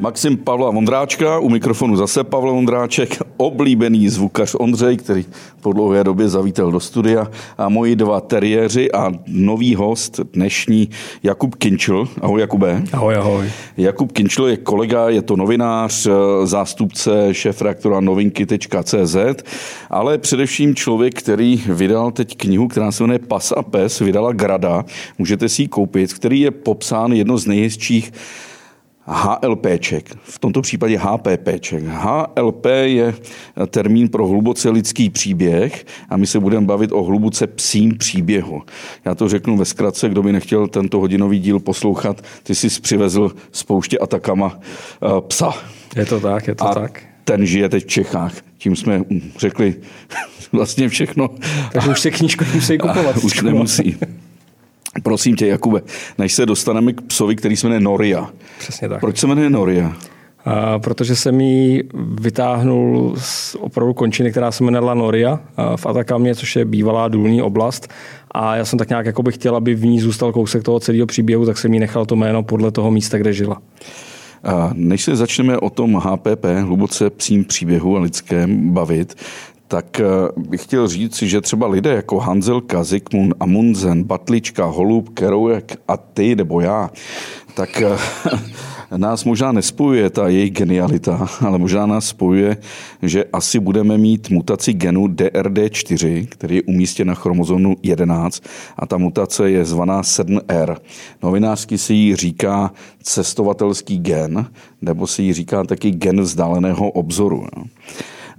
Maxim Pavla Vondráčka, u mikrofonu zase Pavel Vondráček, oblíbený zvukař Ondřej, který po dlouhé době zavítal do studia a moji dva teriéři a nový host dnešní Jakub Kinčl. Ahoj Jakube. Ahoj, ahoj. Jakub Kinčl je kolega, je to novinář, zástupce šéf reaktora novinky.cz, ale především člověk, který vydal teď knihu, která se jmenuje Pas a pes, vydala Grada, můžete si ji koupit, který je popsán jedno z nejhezčích HLPček, v tomto případě HPPček. HLP je termín pro hluboce lidský příběh a my se budeme bavit o hluboce psím příběhu. Já to řeknu ve zkratce, kdo by nechtěl tento hodinový díl poslouchat, ty jsi přivezl z pouště Atakama eh, psa. Je to tak, je to a tak. ten žije teď v Čechách. Tím jsme řekli vlastně všechno. Takže už se knížku nemusí kupovat. už nemusí. Prosím tě, Jakube, než se dostaneme k psovi, který se jmenuje Noria. Přesně tak. Proč se jmenuje Noria? A protože jsem ji vytáhnul z opravdu končiny, která se jmenovala Noria v Atakamě, což je bývalá důlní oblast. A já jsem tak nějak jako bych chtěl, aby v ní zůstal kousek toho celého příběhu, tak jsem jí nechal to jméno podle toho místa, kde žila. A než se začneme o tom HPP, hluboce psím příběhu a lidském bavit, tak eh, bych chtěl říct, že třeba lidé jako Hanzelka, Zikmund, Amundsen, Batlička, Holub, Kerouek a ty nebo já, tak eh, nás možná nespojuje ta jejich genialita, ale možná nás spojuje, že asi budeme mít mutaci genu DRD4, který je umístěn na chromozomu 11 a ta mutace je zvaná 7R. Novinářsky se jí říká cestovatelský gen, nebo se jí říká taky gen vzdáleného obzoru.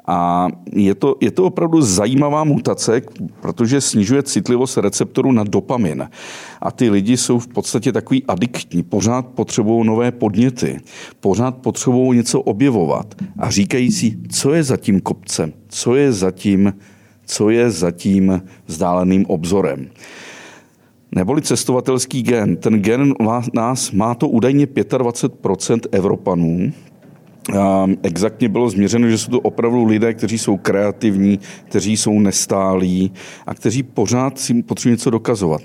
A je to, je to opravdu zajímavá mutace, protože snižuje citlivost receptorů na dopamin. A ty lidi jsou v podstatě takový adiktní, pořád potřebují nové podněty, pořád potřebují něco objevovat. A říkají si, co je za tím kopcem, co je za tím, co je za tím vzdáleným obzorem? Neboli cestovatelský gen. Ten gen nás má to údajně 25% Evropanů, exaktně bylo změřeno, že jsou to opravdu lidé, kteří jsou kreativní, kteří jsou nestálí a kteří pořád si potřebují něco dokazovat.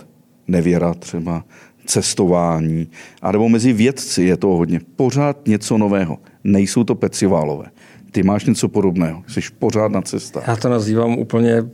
Nevěra třeba, cestování, a nebo mezi vědci je to hodně. Pořád něco nového. Nejsou to peciválové. Ty máš něco podobného. Jsi pořád na cestách. Já to nazývám úplně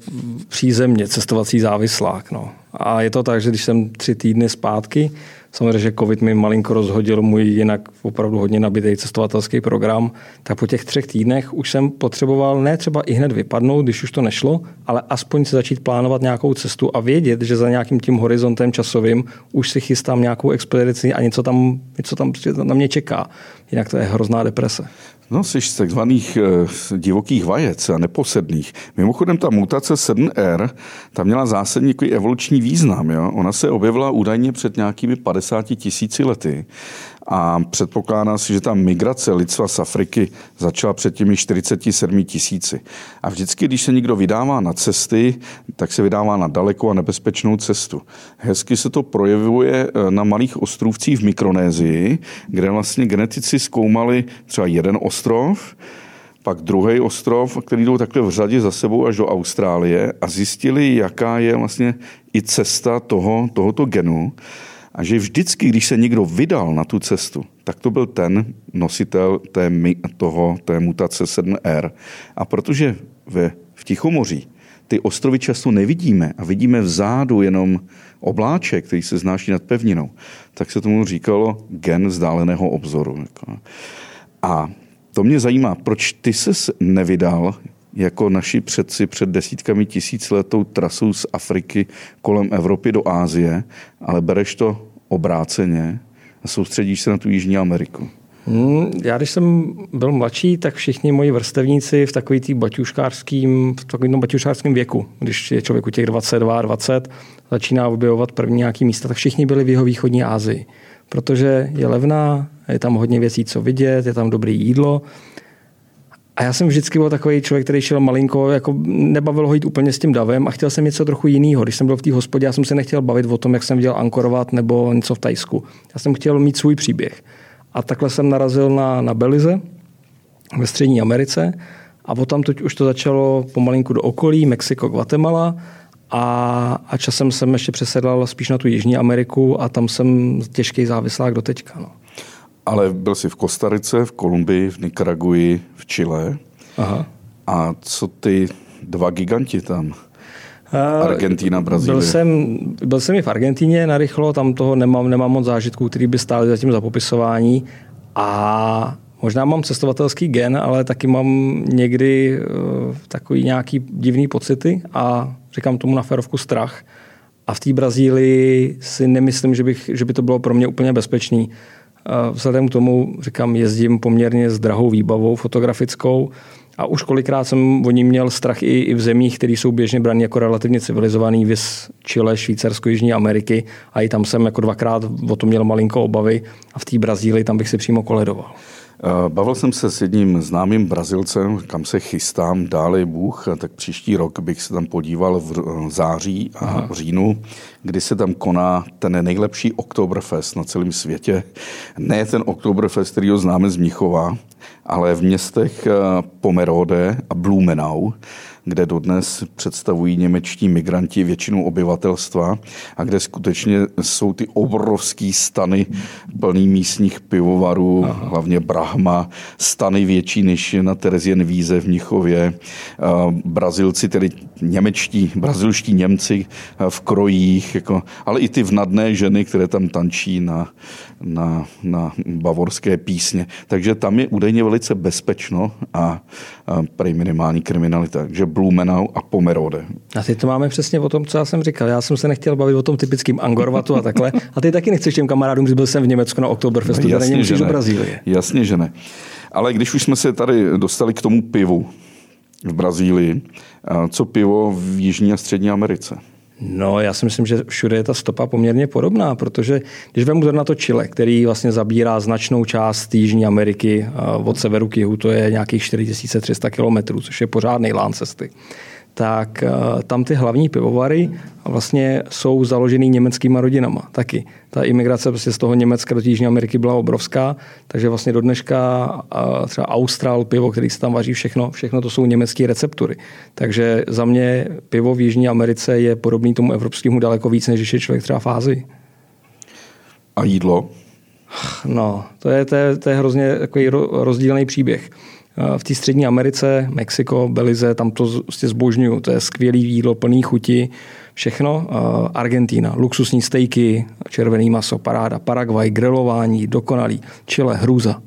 přízemně, cestovací závislák. No. A je to tak, že když jsem tři týdny zpátky, Samozřejmě, že COVID mi malinko rozhodil můj jinak opravdu hodně nabitý cestovatelský program, tak po těch třech týdnech už jsem potřeboval ne třeba i hned vypadnout, když už to nešlo, ale aspoň si začít plánovat nějakou cestu a vědět, že za nějakým tím horizontem časovým už si chystám nějakou expedici a něco tam, něco tam prostě na mě čeká. Jinak to je hrozná deprese. No, jsi z takzvaných e, divokých vajec a neposedných. Mimochodem, ta mutace 7R, ta měla zásadní evoluční význam. Jo? Ona se objevila údajně před nějakými 50 tisíci lety a předpokládá se, že ta migrace lidstva z Afriky začala před těmi 47 tisíci. A vždycky, když se někdo vydává na cesty, tak se vydává na dalekou a nebezpečnou cestu. Hezky se to projevuje eh, na malých ostrovcích v Mikronézii, kde vlastně genetici zkoumali třeba jeden ostrov, pak druhý ostrov, který jdou takhle v řadě za sebou až do Austrálie a zjistili, jaká je vlastně i cesta toho, tohoto genu. A že vždycky, když se někdo vydal na tu cestu, tak to byl ten nositel té, toho, té mutace 7R. A protože ve, v Tichomoří ty ostrovy často nevidíme a vidíme vzadu jenom obláček, který se znáší nad pevninou, tak se tomu říkalo gen vzdáleného obzoru. Jako. A to mě zajímá, proč ty se nevydal jako naši předci před desítkami tisíc letou trasou z Afriky kolem Evropy do Ázie, ale bereš to obráceně a soustředíš se na tu Jižní Ameriku. Hmm, já když jsem byl mladší, tak všichni moji vrstevníci v takový tý baťuškářským, v takovým baťuškářském věku, když je člověk u těch 22, 20, začíná objevovat první nějaký místa, tak všichni byli v jeho východní Asii. Protože je levná, je tam hodně věcí, co vidět, je tam dobré jídlo já jsem vždycky byl takový člověk, který šel malinko, jako nebavilo ho jít úplně s tím davem a chtěl jsem něco trochu jiného. Když jsem byl v té hospodě, já jsem se nechtěl bavit o tom, jak jsem viděl ankorovat nebo něco v Tajsku. Já jsem chtěl mít svůj příběh. A takhle jsem narazil na, na Belize ve Střední Americe a potom teď už to začalo pomalinku do okolí, Mexiko, Guatemala a, a časem jsem ještě přesedlal spíš na tu Jižní Ameriku a tam jsem těžký závislák do teďka. No. Ale byl jsi v Kostarice, v Kolumbii, v Nikaraguji, v Chile. Aha. A co ty dva giganti tam? Argentina, Brazílie. Byl jsem, byl jsem i v Argentíně narychlo, tam toho nemám, nemám moc zážitků, který by stály zatím za popisování. A možná mám cestovatelský gen, ale taky mám někdy uh, takový nějaký divný pocity a říkám tomu na ferovku strach. A v té Brazílii si nemyslím, že, bych, že by to bylo pro mě úplně bezpečný. Vzhledem k tomu, říkám, jezdím poměrně s drahou výbavou fotografickou, a už kolikrát jsem o ní měl strach i, i v zemích, které jsou běžně brané jako relativně civilizovaný, vys Chile, Švýcarsko, Jižní Ameriky. A i tam jsem jako dvakrát o tom měl malinko obavy. A v té Brazílii tam bych si přímo koledoval. Eh, bavil jsem se s jedním známým Brazilcem, kam se chystám, dále Bůh, tak příští rok bych se tam podíval v září a Aha. v říjnu, kdy se tam koná ten nejlepší Oktoberfest na celém světě. Ne ten Oktoberfest, který ho známe z Mnichova, ale v městech eh, Pomerode a Blumenau, kde dodnes představují němečtí migranti většinu obyvatelstva a kde skutečně jsou ty obrovský stany plný místních pivovarů, Aha. hlavně Brahma, stany větší než na Terezien Víze v Mnichově. Brazilci, tedy němečtí, brazilští Němci v krojích, jako, ale i ty vnadné ženy, které tam tančí na, na, na bavorské písně. Takže tam je údajně velice bezpečno a, a prej minimální kriminalita. Takže Blumenau a Pomerode. A ty to máme přesně o tom, co já jsem říkal. Já jsem se nechtěl bavit o tom typickým Angorvatu a takhle. A ty taky nechceš těm kamarádům, že byl jsem v Německu na Oktoberfestu, no, jasně, že ne. do Brazílie. Jasně, že ne. Ale když už jsme se tady dostali k tomu pivu v Brazílii, co pivo v Jižní a Střední Americe? No, já si myslím, že všude je ta stopa poměrně podobná, protože když vezmu na to Chile, který vlastně zabírá značnou část Jižní Ameriky od severu k jihu, to je nějakých 4300 kilometrů, což je pořádný lán cesty tak eh, tam ty hlavní pivovary vlastně jsou založený německýma rodinama taky. Ta imigrace prostě z toho Německa do Jižní Ameriky byla obrovská, takže vlastně do dneška eh, třeba Austral pivo, který se tam vaří, všechno, všechno to jsou německé receptury. Takže za mě pivo v Jižní Americe je podobný tomu evropskému daleko víc, než je člověk třeba v Ázii. A jídlo? No, to je, to je, to je hrozně takový rozdílný příběh. Eh, v té střední Americe, Mexiko, Belize, tam to prostě zbožňuju. To je skvělý jídlo, plný chuti, všechno. Eh, Argentína, luxusní stejky, červený maso, paráda. Paraguay, grilování, dokonalý. Chile, hrůza.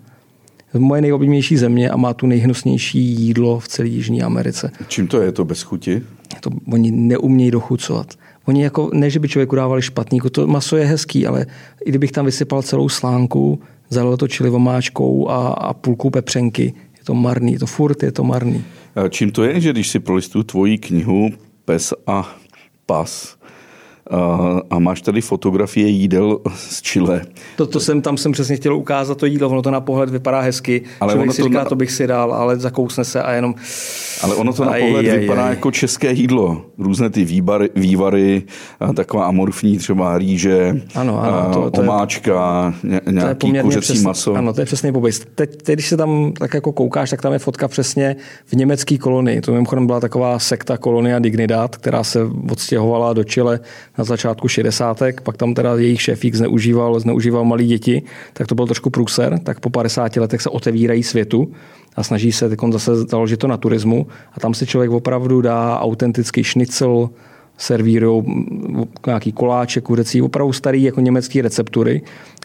Moje nejoblíbenější země a má tu nejhnusnější jídlo v celé Jižní Americe. Čím to je to bez chuti? To oni neumějí dochucovat. Oni jako, ne, že by člověku dávali špatný, to maso je hezký, ale i kdybych tam vysypal celou slánku, zalil to čili vomáčkou a, a půlku pepřenky, to marný, to furt je to marný. Čím to je, že když si prolistuju tvoji knihu Pes a pas, a máš tady fotografie jídel z Chile. To, to jsem, tam jsem přesně chtěl ukázat to jídlo, ono to na pohled vypadá hezky. Ale Člověk ono si to říká, na... to bych si dal, ale zakousne se a jenom... Ale ono to na pohled aj, vypadá aj, jako české jídlo. Různé ty výbary, vývary, taková amorfní třeba rýže, ano, ano, to, to omáčka, je, nějaký to kuřecí přesný, maso. Ano, to je přesně popis. Teď, teď, když se tam tak jako koukáš, tak tam je fotka přesně v německé kolonii. To mimochodem byla taková sekta Kolonia Dignidad, která se odstěhovala do Chile na začátku 60. pak tam teda jejich šéfík zneužíval, zneužíval malí děti, tak to byl trošku průser, tak po 50 letech se otevírají světu a snaží se zase založit to na turismu a tam si člověk opravdu dá autentický šnicel, servírují nějaký koláče, kuřecí, opravdu starý jako německé receptury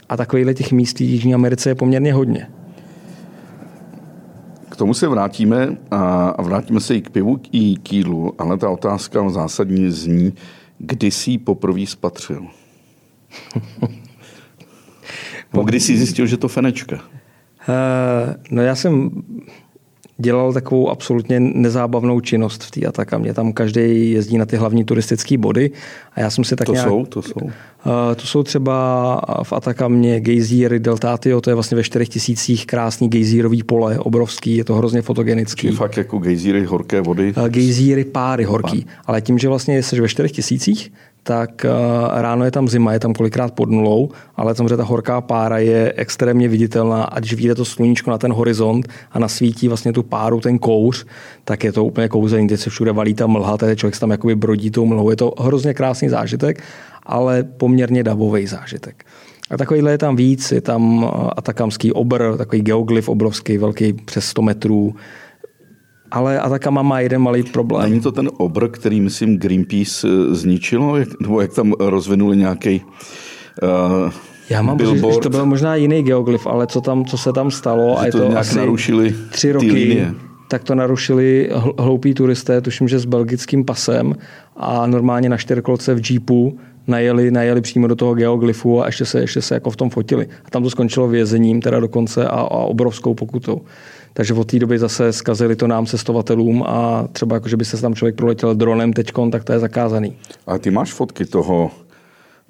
a takovýchhle těch míst v Jižní Americe je poměrně hodně. K tomu se vrátíme a vrátíme se i k pivu, i k jídlu, ale ta otázka zásadní zní, Kdy jsi ji poprvé spatřil? po kdy jsi zjistil, že to fenečka? Uh, no já jsem dělal takovou absolutně nezábavnou činnost v té Atakamě. Tam každý jezdí na ty hlavní turistické body a já jsem si tak to nějak... jsou, to jsou. Uh, to jsou třeba v Atakamě gejzíry Deltatio, to je vlastně ve 4000 krásný gejzírový pole, obrovský, je to hrozně fotogenický. Je fakt jako gejzíry horké vody? Uh, gejzíry páry horký, Pár. ale tím, že vlastně jsi ve 4000, tak eh, ráno je tam zima, je tam kolikrát pod nulou, ale samozřejmě ta horká pára je extrémně viditelná a když vyjde to sluníčko na ten horizont a nasvítí vlastně tu páru, ten kouř, tak je to úplně kouzelný, teď se všude valí ta mlha, tady člověk se tam jakoby brodí tou mlhou, je to hrozně krásný zážitek, ale poměrně davový zážitek. A takovýhle je tam víc, je tam atakamský obr, takový geoglyf obrovský, velký přes 100 metrů, ale Atakama má jeden malý problém. Není to ten obr, který, myslím, Greenpeace eh, zničilo? Jak, nebo jak tam rozvinuli nějaký uh, já mám pocit, že to byl možná jiný geoglyf, ale co, tam, co se tam stalo, a je to, to asi narušili tři roky, linie. tak to narušili hloupí turisté, tuším, že s belgickým pasem a normálně na čtyřkolce v Jeepu najeli, najeli přímo do toho geoglyfu a ještě se, ještě se jako v tom fotili. A tam to skončilo vězením teda dokonce a, a obrovskou pokutou. Takže od té doby zase zkazili to nám cestovatelům a třeba jako, že by se tam člověk proletěl dronem teďkon, tak to je zakázaný. A ty máš fotky toho,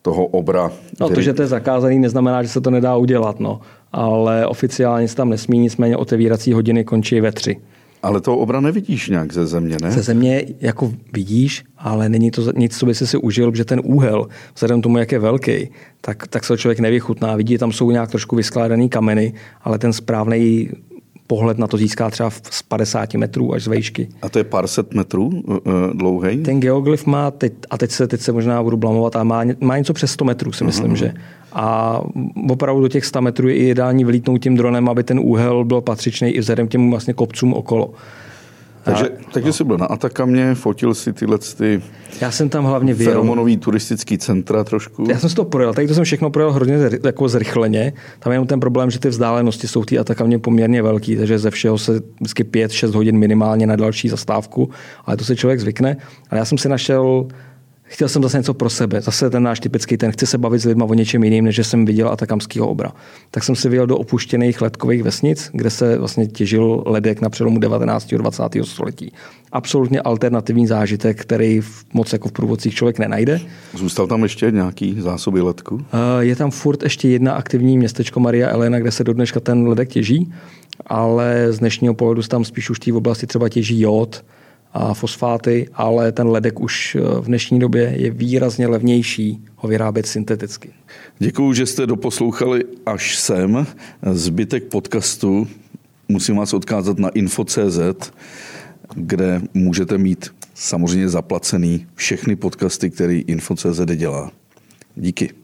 toho obra? No který... to, že to je zakázaný, neznamená, že se to nedá udělat, no. Ale oficiálně se tam nesmí, nicméně otevírací hodiny končí ve tři. Ale toho obra nevidíš nějak ze země, ne? Ze země jako vidíš, ale není to nic, co by si si užil, že ten úhel, vzhledem tomu, jak je velký, tak, tak se člověk nevychutná. Vidí, tam jsou nějak trošku vyskládaný kameny, ale ten správný pohled na to získá třeba z 50 metrů až z vejšky. A to je pár set metrů uh, dlouhý? Ten geoglyf má, teď, a teď se, teď se možná budu blamovat, a má, má něco přes 100 metrů, si myslím, uh-huh. že. A opravdu do těch 100 metrů je i ideální vylítnout tím dronem, aby ten úhel byl patřičný i vzhledem těm vlastně kopcům okolo. Takže, a, takže no. jsi byl na Atakamě, fotil si tyhle ty já jsem tam hlavně vyjel. Feromonový turistický centra trošku. Já jsem si to projel, tady to jsem všechno projel hodně jako zrychleně. Tam je jenom ten problém, že ty vzdálenosti jsou ty Atakamě poměrně velký, takže ze všeho se vždycky 5-6 hodin minimálně na další zastávku, ale to se člověk zvykne. Ale já jsem si našel chtěl jsem zase něco pro sebe. Zase ten náš typický ten, chci se bavit s lidmi o něčem jiným, než jsem viděl atakamského obra. Tak jsem si vyjel do opuštěných ledkových vesnic, kde se vlastně těžil ledek na přelomu 19. a 20. století. Absolutně alternativní zážitek, který moc jako v průvodcích člověk nenajde. Zůstal tam ještě nějaký zásoby ledku? Eh, je tam furt ještě jedna aktivní městečko Maria Elena, kde se do dneška ten ledek těží, ale z dnešního pohledu tam spíš už v oblasti třeba těží jod, a fosfáty, ale ten ledek už eh, v dnešní době je výrazně levnější ho vyrábět synteticky. Děkuji, že jste doposlouchali až sem. Zbytek podcastu musím vás odkázat na info.cz, kde můžete mít samozřejmě zaplacený všechny podcasty, který info.cz dělá. Díky.